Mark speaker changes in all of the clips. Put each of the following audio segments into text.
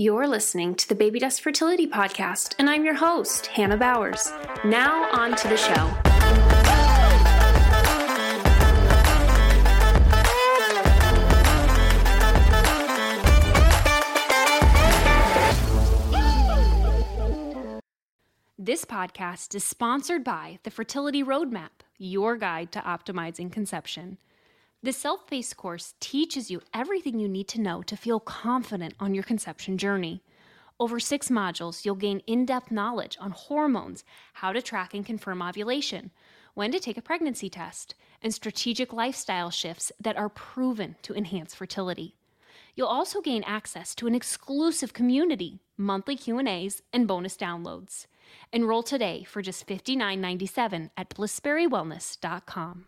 Speaker 1: You're listening to the Baby Dust Fertility Podcast, and I'm your host, Hannah Bowers. Now, on to the show. This podcast is sponsored by the Fertility Roadmap, your guide to optimizing conception. The self paced course teaches you everything you need to know to feel confident on your conception journey. Over six modules, you'll gain in depth knowledge on hormones, how to track and confirm ovulation, when to take a pregnancy test, and strategic lifestyle shifts that are proven to enhance fertility. You'll also gain access to an exclusive community, monthly Q&As, and bonus downloads. Enroll today for just $59.97 at blissberrywellness.com.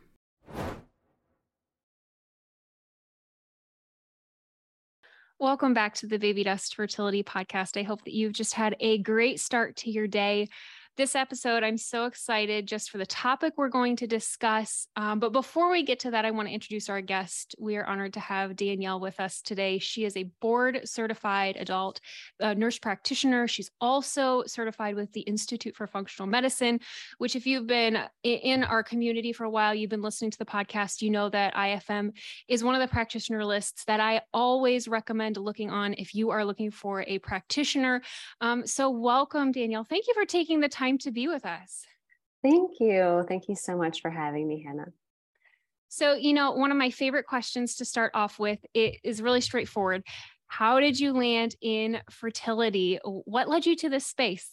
Speaker 1: Welcome back to the Baby Dust Fertility Podcast. I hope that you've just had a great start to your day this episode. I'm so excited just for the topic we're going to discuss. Um, but before we get to that, I want to introduce our guest. We are honored to have Danielle with us today. She is a board certified adult uh, nurse practitioner. She's also certified with the Institute for Functional Medicine, which, if you've been in our community for a while, you've been listening to the podcast, you know that IFM is one of the practitioner lists that I always recommend looking on if you are looking for a practitioner. Um, so, welcome, Danielle. Thank you for taking the time time to be with us.
Speaker 2: Thank you. Thank you so much for having me, Hannah.
Speaker 1: So, you know, one of my favorite questions to start off with it is really straightforward. How did you land in fertility? What led you to this space?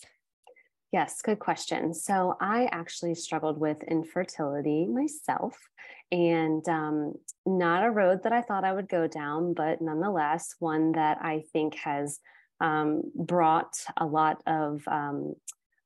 Speaker 2: Yes, good question. So, I actually struggled with infertility myself, and um, not a road that I thought I would go down, but nonetheless, one that I think has um, brought a lot of um,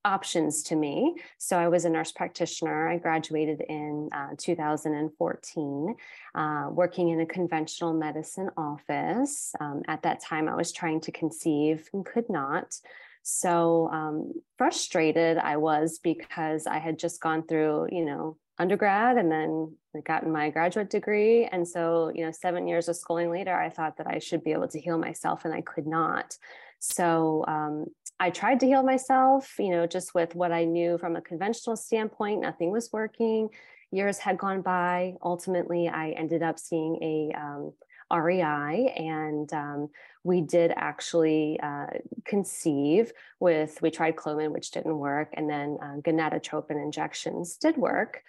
Speaker 2: options to me. So I was a nurse practitioner. I graduated in uh, 2014, uh, working in a conventional medicine office. Um, at that time, I was trying to conceive and could not. So um, frustrated I was because I had just gone through, you know, undergrad and then gotten my graduate degree. And so, you know, seven years of schooling later, I thought that I should be able to heal myself and I could not. So um, I tried to heal myself, you know, just with what I knew from a conventional standpoint, nothing was working. Years had gone by. Ultimately, I ended up seeing a um, REI, and um, we did actually uh, conceive with, we tried Clomid, which didn't work, and then uh, gonadotropin injections did work.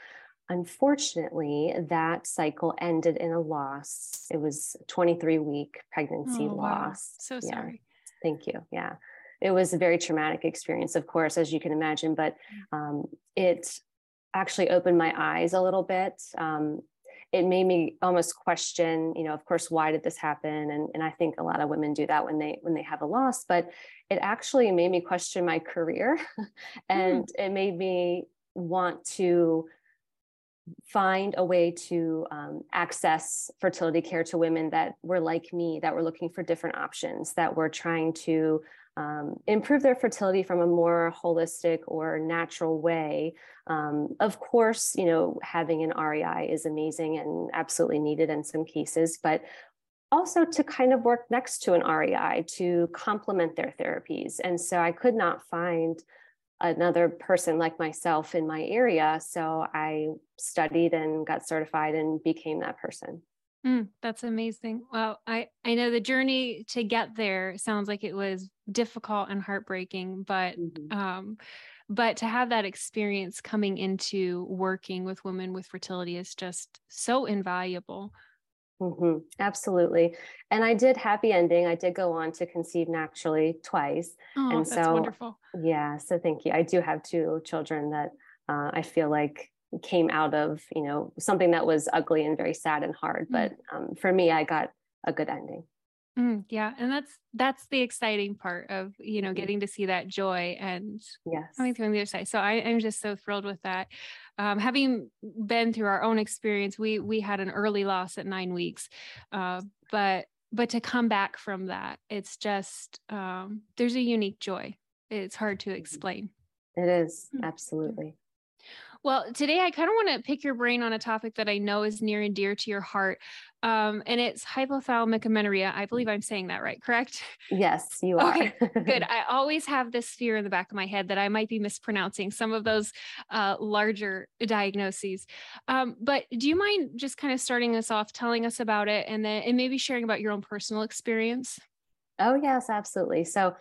Speaker 2: Unfortunately, that cycle ended in a loss. It was a 23 week pregnancy oh, loss. Wow.
Speaker 1: So sorry.
Speaker 2: Thank you. Yeah. It was a very traumatic experience, of course, as you can imagine, but mm. um, it actually opened my eyes a little bit. Um, it made me almost question, you know, of course, why did this happen? And, and I think a lot of women do that when they when they have a loss, but it actually made me question my career and mm. it made me want to find a way to um, access fertility care to women that were like me, that were looking for different options, that were trying to um, improve their fertility from a more holistic or natural way. Um, of course, you know, having an REI is amazing and absolutely needed in some cases, but also to kind of work next to an REI to complement their therapies. And so I could not find another person like myself in my area. So I studied and got certified and became that person.
Speaker 1: Mm, that's amazing. Well, I I know the journey to get there sounds like it was difficult and heartbreaking, but mm-hmm. um but to have that experience coming into working with women with fertility is just so invaluable.
Speaker 2: Mm-hmm. Absolutely. And I did happy ending. I did go on to conceive naturally twice.
Speaker 1: Oh,
Speaker 2: and
Speaker 1: that's so, wonderful.
Speaker 2: Yeah. So thank you. I do have two children that uh, I feel like came out of, you know, something that was ugly and very sad and hard. Mm. But um, for me, I got a good ending.
Speaker 1: Mm, yeah, and that's that's the exciting part of you know mm. getting to see that joy and
Speaker 2: yes.
Speaker 1: coming through on the other side. So I, am just so thrilled with that. Um, having been through our own experience, we we had an early loss at nine weeks, uh, but but to come back from that, it's just um, there's a unique joy. It's hard to explain.
Speaker 2: It is mm. absolutely.
Speaker 1: Well, today I kind of want to pick your brain on a topic that I know is near and dear to your heart. Um, and it's hypothalamic amenorrhea. I believe I'm saying that right, correct?
Speaker 2: Yes, you are.
Speaker 1: Okay, good. I always have this fear in the back of my head that I might be mispronouncing some of those uh, larger diagnoses. Um, but do you mind just kind of starting us off, telling us about it, and then and maybe sharing about your own personal experience?
Speaker 2: Oh, yes, absolutely. So,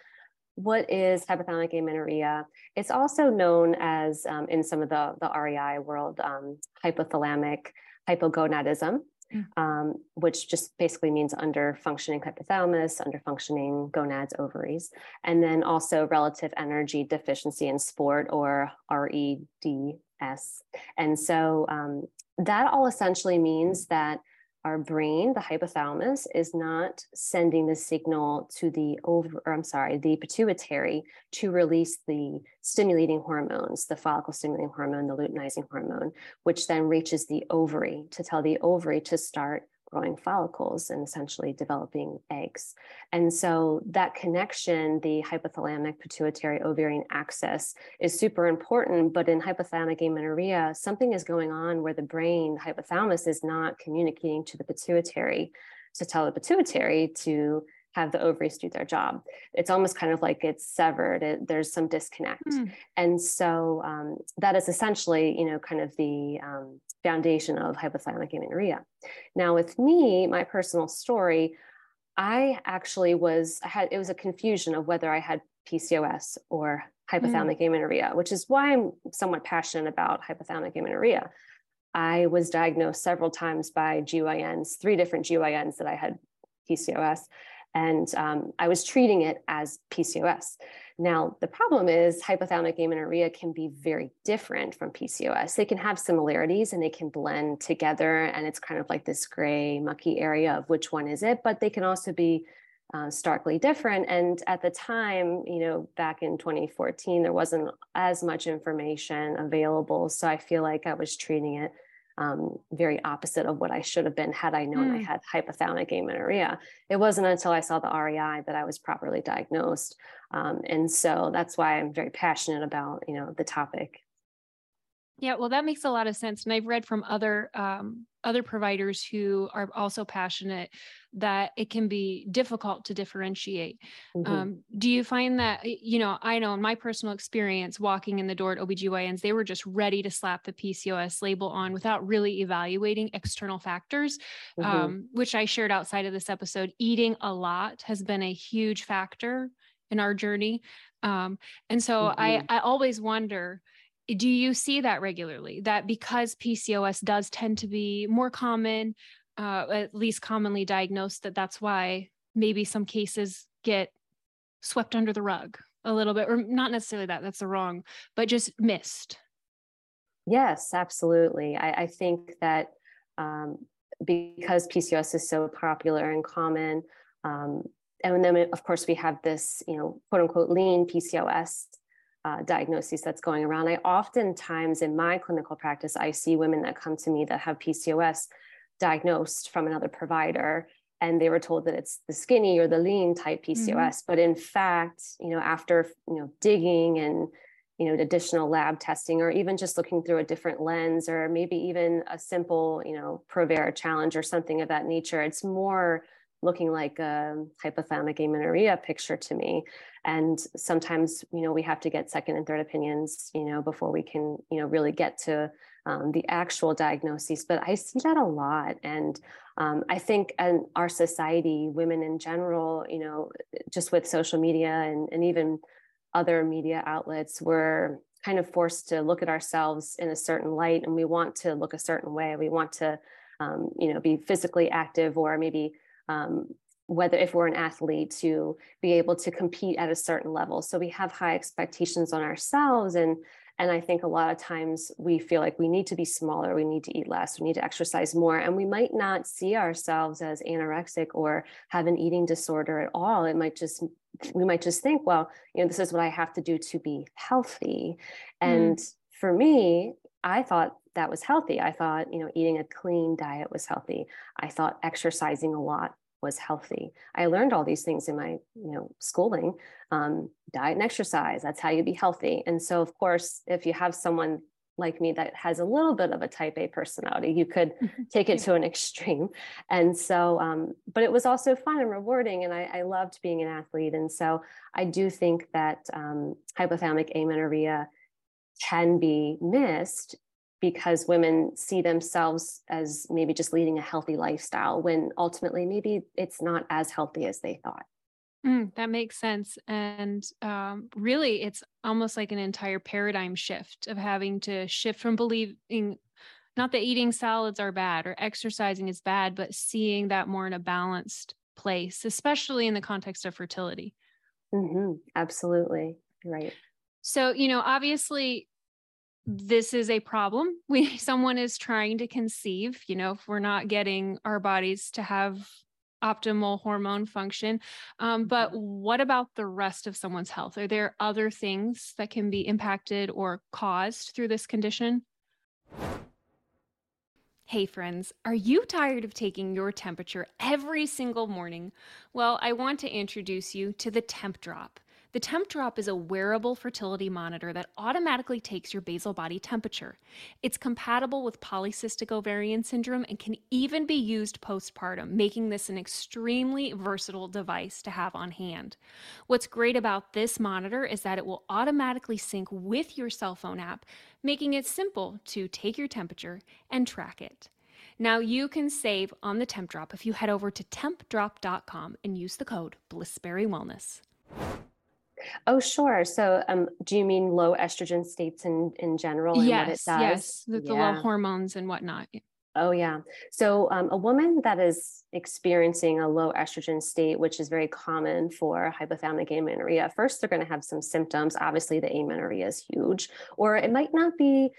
Speaker 2: what is hypothalamic amenorrhea? It's also known as, um, in some of the, the REI world, um, hypothalamic hypogonadism, mm. um, which just basically means under functioning hypothalamus, under functioning gonads, ovaries, and then also relative energy deficiency in sport or REDS. And so um, that all essentially means that our brain, the hypothalamus, is not sending the signal to the over, or I'm sorry, the pituitary to release the stimulating hormones, the follicle stimulating hormone, the luteinizing hormone, which then reaches the ovary to tell the ovary to start growing follicles and essentially developing eggs. And so that connection, the hypothalamic pituitary ovarian axis, is super important. But in hypothalamic amenorrhea, something is going on where the brain, the hypothalamus, is not communicating to the pituitary to tell the pituitary to have the ovaries do their job. It's almost kind of like it's severed. It, there's some disconnect, mm. and so um, that is essentially, you know, kind of the um, foundation of hypothalamic amenorrhea. Now, with me, my personal story, I actually was I had it was a confusion of whether I had PCOS or hypothalamic mm. amenorrhea, which is why I'm somewhat passionate about hypothalamic amenorrhea. I was diagnosed several times by GYNs, three different GYNs that I had PCOS and um, I was treating it as PCOS. Now, the problem is hypothalamic amenorrhea can be very different from PCOS. They can have similarities and they can blend together, and it's kind of like this gray, mucky area of which one is it, but they can also be uh, starkly different. And at the time, you know, back in 2014, there wasn't as much information available. So I feel like I was treating it um, very opposite of what I should have been had I known mm. I had hypothalamic amenorrhea. It wasn't until I saw the REI that I was properly diagnosed, um, and so that's why I'm very passionate about you know the topic.
Speaker 1: Yeah, well, that makes a lot of sense, and I've read from other um, other providers who are also passionate that it can be difficult to differentiate. Mm-hmm. Um, do you find that, you know, I know in my personal experience walking in the door at OBGYNs, they were just ready to slap the PCOS label on without really evaluating external factors, mm-hmm. um, which I shared outside of this episode. Eating a lot has been a huge factor in our journey. Um, and so mm-hmm. I, I always wonder, do you see that regularly? That because pcos does tend to be more common uh, at least commonly diagnosed that that's why maybe some cases get swept under the rug a little bit or not necessarily that that's the wrong but just missed?
Speaker 2: Yes absolutely. I, I think that um, because pcos is so popular and common um, and then of course we have this you know quote unquote lean pcos uh, diagnosis that's going around. I oftentimes in my clinical practice, I see women that come to me that have PCOS diagnosed from another provider and they were told that it's the skinny or the lean type PCOS. Mm-hmm. But in fact, you know, after you know digging and you know additional lab testing or even just looking through a different lens or maybe even a simple you know Provera challenge or something of that nature, it's more looking like a hypothalamic amenorrhea picture to me. And sometimes you know we have to get second and third opinions you know before we can you know really get to um, the actual diagnosis. But i see that a lot. And um, i think in our society women in general you know just with social media and, and even other media outlets we're kind of forced to look at ourselves in a certain light. And we want to look a certain way. We want to um, you know be physically active or maybe um, whether if we're an athlete to be able to compete at a certain level. So we have high expectations on ourselves and and i think a lot of times we feel like we need to be smaller we need to eat less we need to exercise more and we might not see ourselves as anorexic or have an eating disorder at all. It might just we might just think well you know this is what i have to do to be healthy. And mm. for me i thought that was healthy. I thought, you know, eating a clean diet was healthy. I thought exercising a lot was healthy. I learned all these things in my, you know, schooling, um, diet and exercise. That's how you be healthy. And so, of course, if you have someone like me that has a little bit of a type A personality. You could take it to an extreme. And so, um, but it was also fun and rewarding. And I, I, loved being an athlete. And so I do think that um, hypothalamic amenorrhea can be missed because women see themselves as maybe just leading a healthy lifestyle when ultimately maybe it's not as healthy as they thought.
Speaker 1: Mm, that makes sense. And um, really, it's almost like an entire paradigm shift of having to shift from believing not that eating salads are bad or exercising is bad, but seeing that more in a balanced place, especially in the context of fertility.
Speaker 2: Mm-hmm. Absolutely. Right.
Speaker 1: So, you know, obviously, this is a problem. We someone is trying to conceive, you know, if we're not getting our bodies to have optimal hormone function. Um, but mm-hmm. what about the rest of someone's health? Are there other things that can be impacted or caused through this condition? Hey, friends, are you tired of taking your temperature every single morning? Well, I want to introduce you to the Tempdrop. The Tempdrop is a wearable fertility monitor that automatically takes your basal body temperature. It's compatible with polycystic ovarian syndrome and can even be used postpartum, making this an extremely versatile device to have on hand. What's great about this monitor is that it will automatically sync with your cell phone app, making it simple to take your temperature and track it. Now you can save on the Tempdrop if you head over to tempdrop.com and use the code Blissberry Wellness.
Speaker 2: Oh, sure. So, um, do you mean low estrogen states in in general
Speaker 1: and yes, what it does? Yes, the, the yeah. low hormones and whatnot.
Speaker 2: Oh, yeah. So, um, a woman that is experiencing a low estrogen state, which is very common for hypothalamic amenorrhea, first they're going to have some symptoms. Obviously, the amenorrhea is huge, or it might not be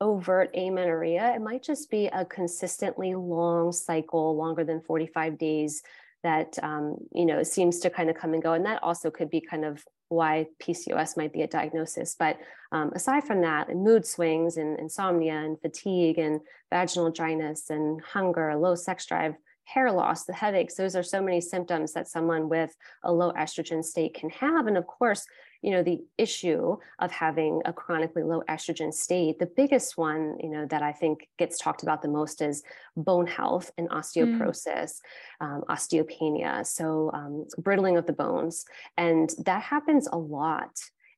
Speaker 2: overt amenorrhea. It might just be a consistently long cycle, longer than 45 days that um, you know seems to kind of come and go and that also could be kind of why pcos might be a diagnosis. But um, aside from that mood swings and insomnia and fatigue and vaginal dryness and hunger low sex drive hair loss the headaches those are so many symptoms that someone with a low estrogen state can have and of course you know the issue of having a chronically low estrogen state the biggest one you know that i think gets talked about the most is bone health and mm. osteoporosis mm. um, osteopenia so um, brittling of the bones and that happens a lot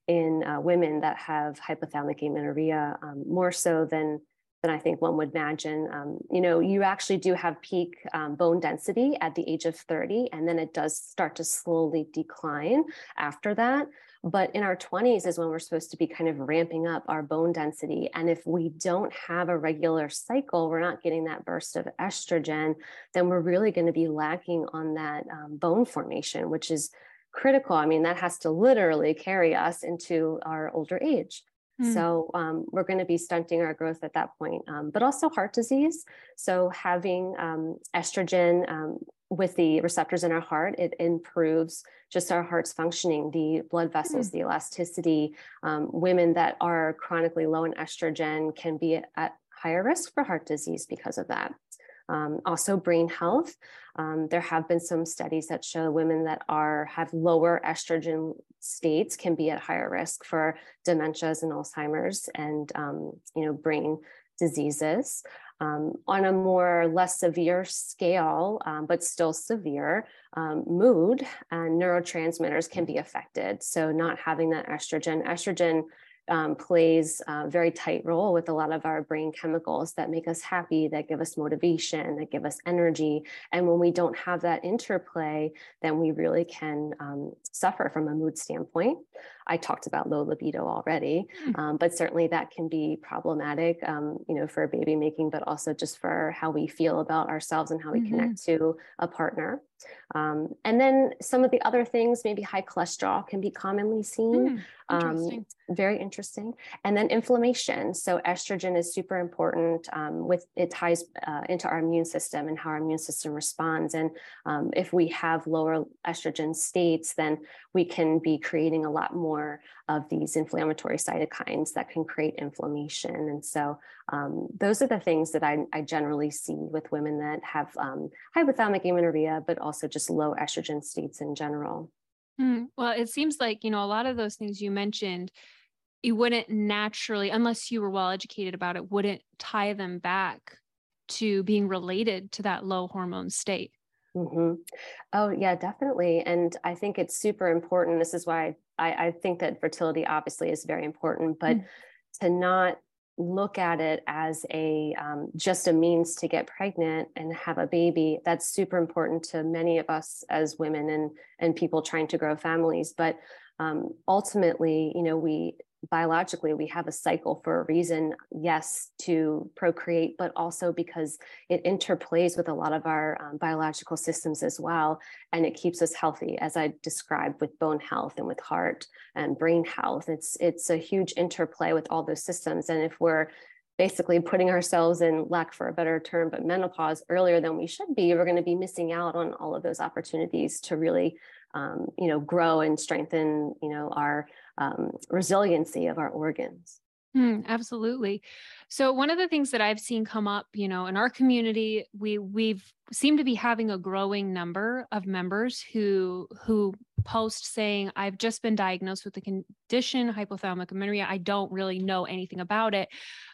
Speaker 2: in uh, women that have hypothalamic amenorrhea um, more so than than I think one would imagine. Um, you know, you actually do have peak um, bone density at the age of 30, and then it does start to slowly decline after that. But in our 20s is when we're supposed to be kind of ramping up our bone density. And if we don't have a regular cycle, we're not getting that burst of estrogen, then we're really going to be lacking on that um, bone formation, which is critical. I mean, that has to literally carry us into our older age. Hmm. So um, we're going to be stunting our growth at that point, um, but also heart disease. So having um, estrogen um, with the receptors in our heart, it improves just our heart's functioning, the blood vessels, mm. the elasticity. Um, women that are chronically low in estrogen can be at higher risk for heart disease because of that. Um, also, brain health. Um, there have been some studies that show women that are have lower estrogen states can be at higher risk for dementias and Alzheimer's and um, you know brain diseases. Um, on a more less severe scale, um, but still severe, um, mood and neurotransmitters can be affected. So, not having that estrogen, estrogen um, plays a very tight role with a lot of our brain chemicals that make us happy, that give us motivation, that give us energy. And when we don't have that interplay, then we really can um, suffer from a mood standpoint. I talked about low libido already, mm. um, but certainly that can be problematic, um, you know, for baby making, but also just for how we feel about ourselves and how we mm-hmm. connect to a partner. Um, and then some of the other things, maybe high cholesterol can be commonly seen. Mm, um, very interesting. And then inflammation. So estrogen is super important um, with it ties uh, into our immune system and how our immune system responds. And um, if we have lower estrogen states, then we can be creating a lot more of these inflammatory cytokines that can create inflammation. And so um, those are the things that I, I, generally see with women that have um, hypothalamic amenorrhea, but also just low estrogen states in general.
Speaker 1: Mm, well, it seems like, you know, a lot of those things you mentioned you wouldn't naturally, unless you were well educated about it, wouldn't tie them back to being related to that low hormone state.
Speaker 2: Mm-hmm. Oh, yeah, definitely. And I think it's super important. This is why I, I think that fertility obviously is very important, but mm. to not look at it as a um, just a means to get pregnant and have a baby that's super important to many of us as women and and people trying to grow families but um, ultimately you know we biologically we have a cycle for a reason yes to procreate but also because it interplays with a lot of our um, biological systems as well and it keeps us healthy as i described with bone health and with heart and brain health. It's it's a huge interplay with all those systems and if we're basically putting ourselves in lack for a better term but menopause earlier than we should be we're going to be missing out on all of those opportunities to really um, you know grow and strengthen you know our um, resiliency of our organs.
Speaker 1: Mm, absolutely. So one of the things that I've seen come up, you know, in our community, we we've seem to be having a growing number of members who who post saying, "I've just been diagnosed with the condition hypothalamic amenorrhea. I don't really know anything about it."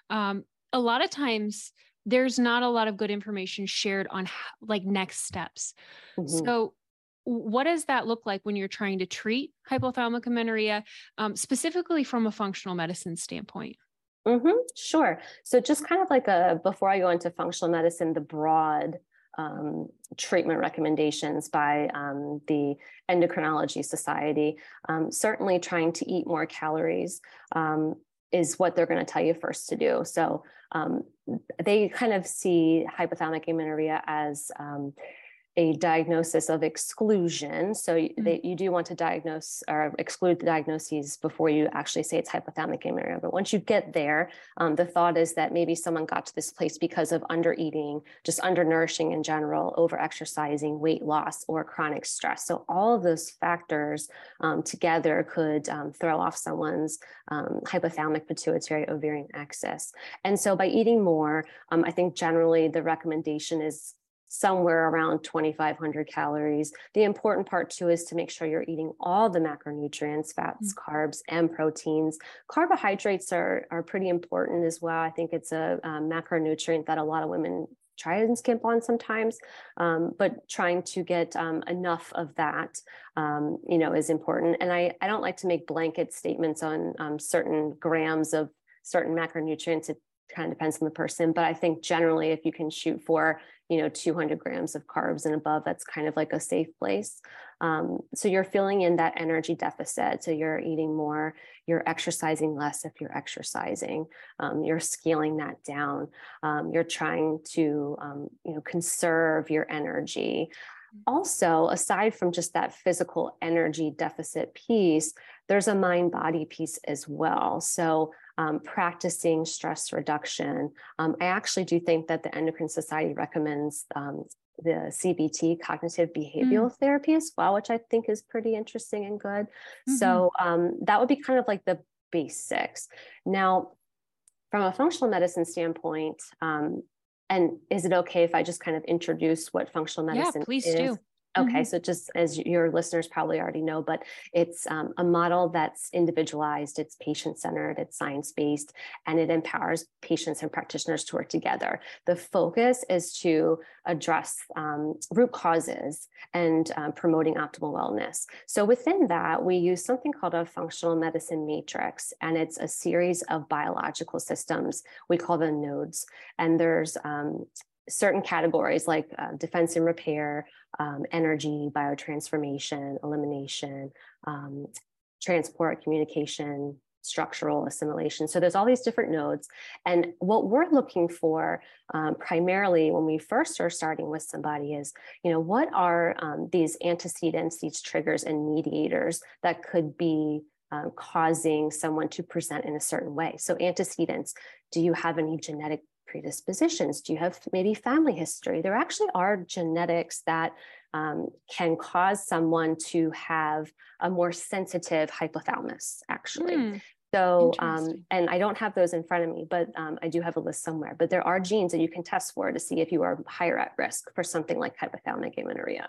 Speaker 1: Um, a lot of times, there's not a lot of good information shared on how, like next steps. Mm-hmm. So what does that look like when you're trying to treat hypothalamic amenorrhea, um, specifically from a functional medicine standpoint?
Speaker 2: Mm-hmm, sure. So, just kind of like a before I go into functional medicine, the broad um, treatment recommendations by um, the Endocrinology Society. Um, certainly, trying to eat more calories um, is what they're going to tell you first to do. So, um, they kind of see hypothalamic amenorrhea as um, a diagnosis of exclusion. So mm-hmm. they, you do want to diagnose or exclude the diagnoses before you actually say it's hypothalamic amenorrhea. But once you get there, um, the thought is that maybe someone got to this place because of undereating, just undernourishing in general, overexercising, weight loss, or chronic stress. So all of those factors um, together could um, throw off someone's um, hypothalamic pituitary ovarian axis. And so by eating more, um, I think generally the recommendation is somewhere around 2,500 calories. The important part too is to make sure you're eating all the macronutrients, fats, mm-hmm. carbs, and proteins. Carbohydrates are, are pretty important as well. I think it's a, a macronutrient that a lot of women try and skimp on sometimes, um, but trying to get um, enough of that, um, you know, is important. And I, I don't like to make blanket statements on um, certain grams of certain macronutrients. It kind of depends on the person, but I think generally if you can shoot for you know 200 grams of carbs and above that's kind of like a safe place. Um, so you're filling in that energy deficit so you're eating more you're exercising less if you're exercising um, you're scaling that down um, you're trying to um, you know conserve your energy. Also aside from just that physical energy deficit piece there's a mind body piece as well. So um, practicing stress reduction. Um, I actually do think that the Endocrine Society recommends um, the CBT, cognitive behavioral mm. therapy, as well, which I think is pretty interesting and good. Mm-hmm. So um, that would be kind of like the basics. Now, from a functional medicine standpoint, um, and is it okay if I just kind of introduce what functional medicine
Speaker 1: yeah, please
Speaker 2: is?
Speaker 1: do.
Speaker 2: Okay, mm-hmm. so just as your listeners probably already know, but it's um, a model that's individualized, it's patient centered, it's science based, and it empowers patients and practitioners to work together. The focus is to address um, root causes and um, promoting optimal wellness. So within that, we use something called a functional medicine matrix, and it's a series of biological systems. We call them nodes, and there's um, certain categories like uh, defense and repair, um, energy, biotransformation, elimination, um, transport, communication, structural assimilation. So there's all these different nodes. And what we're looking for um, primarily when we first are starting with somebody is, you know, what are um, these antecedents, these triggers and mediators that could be um, causing someone to present in a certain way. So antecedents, do you have any genetic predispositions? Do you have maybe family history? There actually are genetics that um, can cause someone to have a more sensitive hypothalamus, actually. Mm. So, um, and I don't have those in front of me, but um, I do have a list somewhere. But there are genes that you can test for to see if you are higher at risk for something like hypothalamic amenorrhea.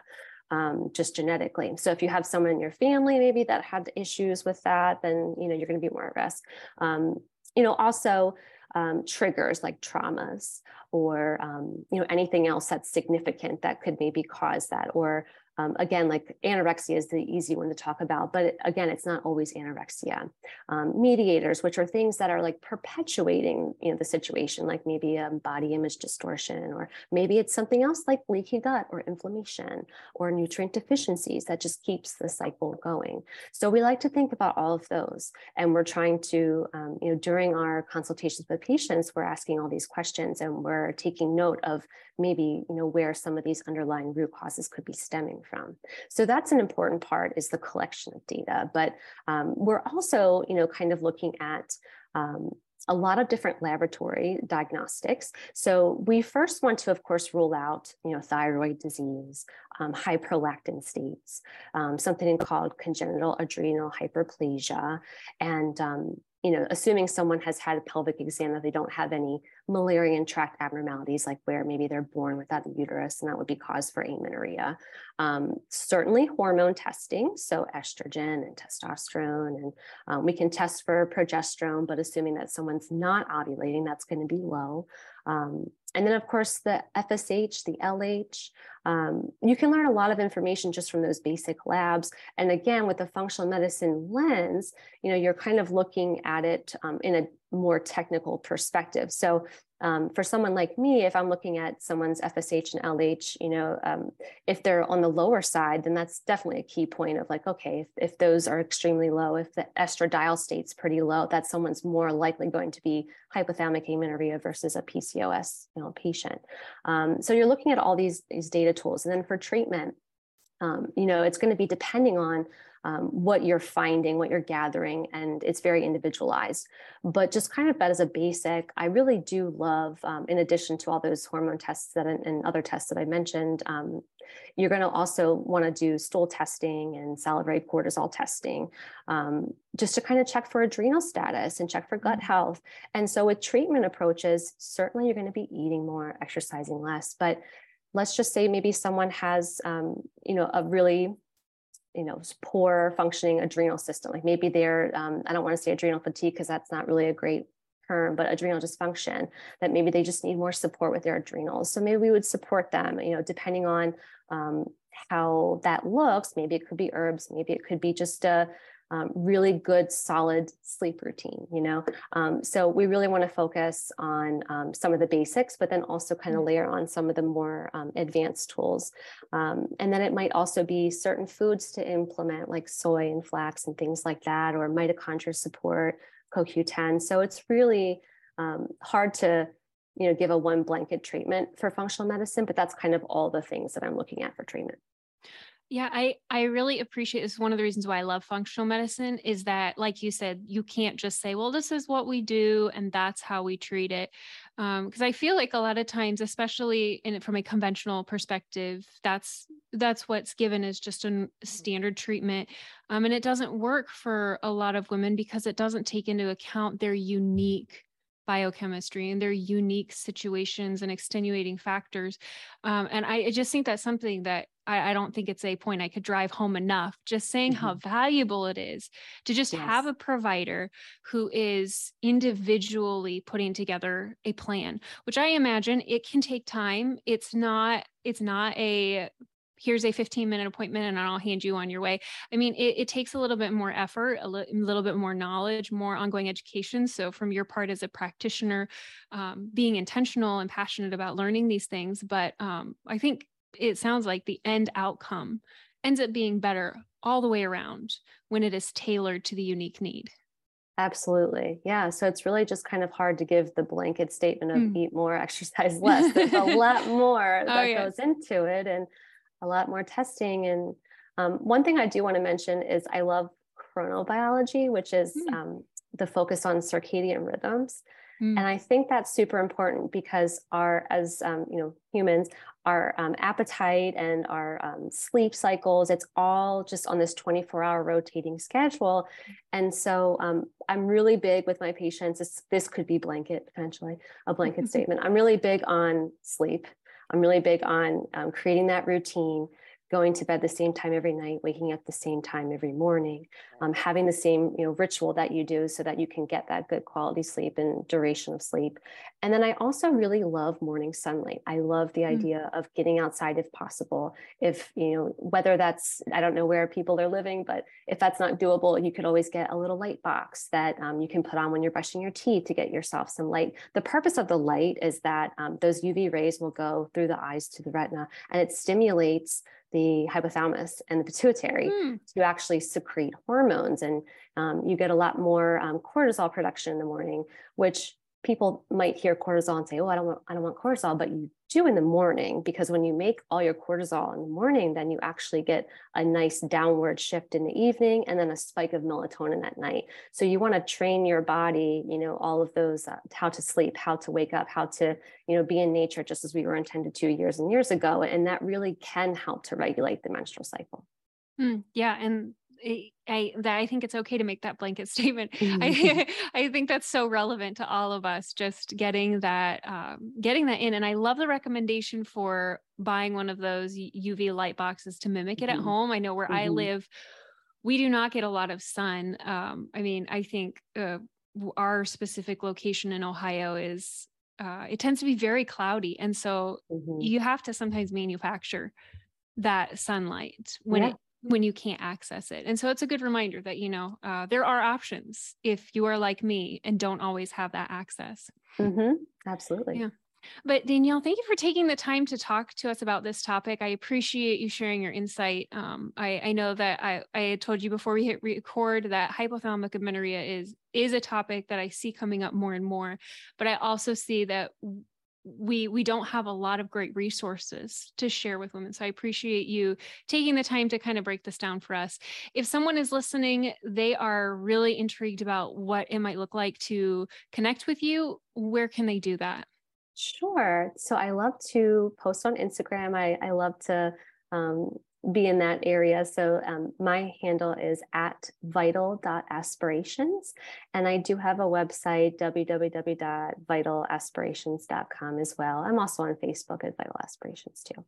Speaker 2: um, just genetically. So if you have someone in your family maybe that had issues with that, then you know you're going to be more at risk. Um, you know, also um, triggers like traumas or um, you know anything else that's significant that could maybe cause that or um, again, like anorexia is the easy one to talk about, but again, it's not always anorexia. Um, mediators, which are things that are like perpetuating you know, the situation, like maybe a body image distortion, or maybe it's something else like leaky gut or inflammation or nutrient deficiencies that just keeps the cycle going. So we like to think about all of those. And we're trying to, um, you know, during our consultations with patients, we're asking all these questions and we're taking note of maybe, you know, where some of these underlying root causes could be stemming from. So that's an important part is the collection of data. But um, we're also, you know, kind of looking at um, a lot of different laboratory diagnostics. So we first want to, of course, rule out, you know, thyroid disease, um, high prolactin states, um, something called congenital adrenal hyperplasia, and um, you know, assuming someone has had a pelvic exam that they don't have any Mullerian tract abnormalities, like where maybe they're born without a uterus, and that would be cause for amenorrhea. Um, certainly, hormone testing, so estrogen and testosterone, and um, we can test for progesterone, but assuming that someone's not ovulating, that's going to be low. Um, and then, of course, the FSH, the LH. Um, you can learn a lot of information just from those basic labs. And again, with the functional medicine lens, you know, you're kind of looking at it um, in a more technical perspective. So um, for someone like me, if I'm looking at someone's FSH and LH, you know, um, if they're on the lower side, then that's definitely a key point of like, okay, if, if those are extremely low, if the estradiol state's pretty low, that someone's more likely going to be hypothalamic amenorrhea versus a PCOS you know, patient. Um, so you're looking at all these, these data tools. And then for treatment, um, you know, it's going to be depending on um, what you're finding, what you're gathering, and it's very individualized. But just kind of that as a basic, I really do love, um, in addition to all those hormone tests that and other tests that I mentioned, um, you're going to also want to do stool testing and salivary cortisol testing, um, just to kind of check for adrenal status and check for gut mm-hmm. health. And so with treatment approaches, certainly you're going to be eating more, exercising less, but let's just say maybe someone has um, you know a really you know poor functioning adrenal system. Like maybe they're um, i don't want to say adrenal fatigue because that's not really a great term but adrenal dysfunction that maybe they just need more support with their adrenals. So maybe we would support them you know depending on um, how that looks. Maybe it could be herbs maybe it could be just a um, really good solid sleep routine you know? Um, so we really want to focus on um, some of the basics but then also kind of mm. layer on some of the more um, advanced tools. Um, and then it might also be certain foods to implement like soy and flax and things like that or mitochondria support coq10 so it's really um, hard to you know give a one blanket treatment for functional medicine but that's kind of all the things that i'm looking at for treatment
Speaker 1: yeah, I I really appreciate this. One of the reasons why I love functional medicine is that, like you said, you can't just say, "Well, this is what we do, and that's how we treat it," because um, I feel like a lot of times, especially in from a conventional perspective, that's that's what's given as just a standard treatment, um, and it doesn't work for a lot of women because it doesn't take into account their unique biochemistry and their unique situations and extenuating factors. Um, and I, I, just think that's something that I, I, don't think it's a point I could drive home enough. Just saying mm-hmm. how valuable it is to just yes. have a provider who is individually putting together a plan, which I imagine it can take time. It's not, it's not a here's a 15 minute appointment and I'll hand you on your way. I mean, it, it takes a little bit more effort, a li- little bit more knowledge, more ongoing education. So, from your part as a practitioner, um, being intentional and passionate about learning these things. But um, I think it sounds like the end outcome ends up being better all the way around when it is tailored to the unique need.
Speaker 2: Absolutely. Yeah. So it's really just kind of hard to give the blanket statement of mm. eat more, exercise less. There's a lot more oh, that yes. goes into it. And a lot more testing. And um, one thing I do want to mention is I love chronobiology, which is mm. um, the focus on circadian rhythms. Mm. And I think that's super important because our, as um, you know, humans, our um, appetite and our um, sleep cycles, it's all just on this 24 hour rotating schedule. And so um, I'm really big with my patients. This, this could be blanket, potentially a blanket statement. I'm really big on sleep I'm really big on um, creating that routine, going to bed the same time every night, waking up the same time every morning, um, having the same you know ritual that you do so that you can get that good quality sleep and duration of sleep. And then I also really love morning sunlight. I love the mm. idea of getting outside if possible. If you know whether that's I don't know where people are living, but if that's not doable, you could always get a little light box that um, you can put on when you're brushing your teeth to get yourself some light. The purpose of the light is that um, those UV rays will go through the eyes to the retina and it stimulates the hypothalamus and the pituitary mm. to actually secrete hormones. And um, you get a lot more um, cortisol production in the morning, which people might hear cortisol and say, "Oh, I don't want I don't want cortisol," but you do in the morning because when you make all your cortisol in the morning, then you actually get a nice downward shift in the evening and then a spike of melatonin at night. So you want to train your body, you know, all of those uh, how to sleep, how to wake up, how to, you know, be in nature just as we were intended to years and years ago, and that really can help to regulate the menstrual cycle.
Speaker 1: Mm, yeah, and I that I think it's okay to make that blanket statement.
Speaker 2: Mm-hmm.
Speaker 1: I I think that's so relevant to all of us. Just getting that um, getting that in, and I love the recommendation for buying one of those UV light boxes to mimic it mm-hmm. at home. I know where mm-hmm. I live, we do not get a lot of sun. Um, I mean, I think uh, our specific location in Ohio is uh, it tends to be very cloudy, and so
Speaker 2: mm-hmm.
Speaker 1: you have to sometimes manufacture that sunlight when yeah. it when you can't access it. And so it's a good reminder that, you know, uh, there are options if you are like me and don't always have that access.
Speaker 2: Mm-hmm. Absolutely.
Speaker 1: Yeah. But Danielle, thank you for taking the time to talk to us about this topic. I appreciate you sharing your insight. Um, I, I, know that I, I told you before we hit record that hypothalamic amenorrhea is is a topic that I see coming up more and more. But I also see that we we don't have a lot of great resources to share with women. So i appreciate you taking the time to kind of break this down for us. If someone is listening they are really intrigued about what it might look like to connect with you where can they do that?
Speaker 2: Sure. So i love to post on instagram. I, I love to um, be in that area. So um, my handle is at vital.aspirations. And I do have a website, www.vitalaspirations.com as well. I'm also on Facebook at Vital Aspirations too.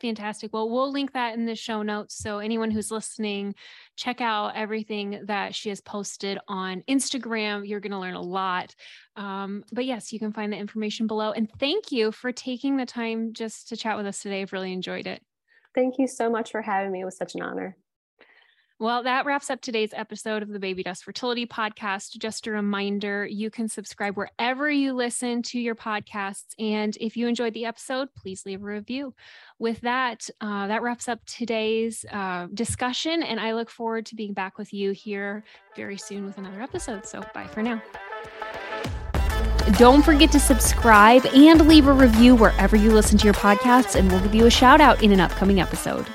Speaker 1: Fantastic. Well, we'll link that in the show notes. So, anyone who's listening, check out everything that she has posted on Instagram. You're going to learn a lot. Um, but yes, you can find the information below. And thank you for taking the time just to chat with us today. I've really enjoyed it.
Speaker 2: Thank you so much for having me. It was such an honor.
Speaker 1: Well, that wraps up today's episode of the Baby Dust Fertility Podcast. Just a reminder you can subscribe wherever you listen to your podcasts. And if you enjoyed the episode, please leave a review. With that, uh, that wraps up today's uh, discussion. And I look forward to being back with you here very soon with another episode. So bye for now. Don't forget to subscribe and leave a review wherever you listen to your podcasts, and we'll give you a shout out in an upcoming episode.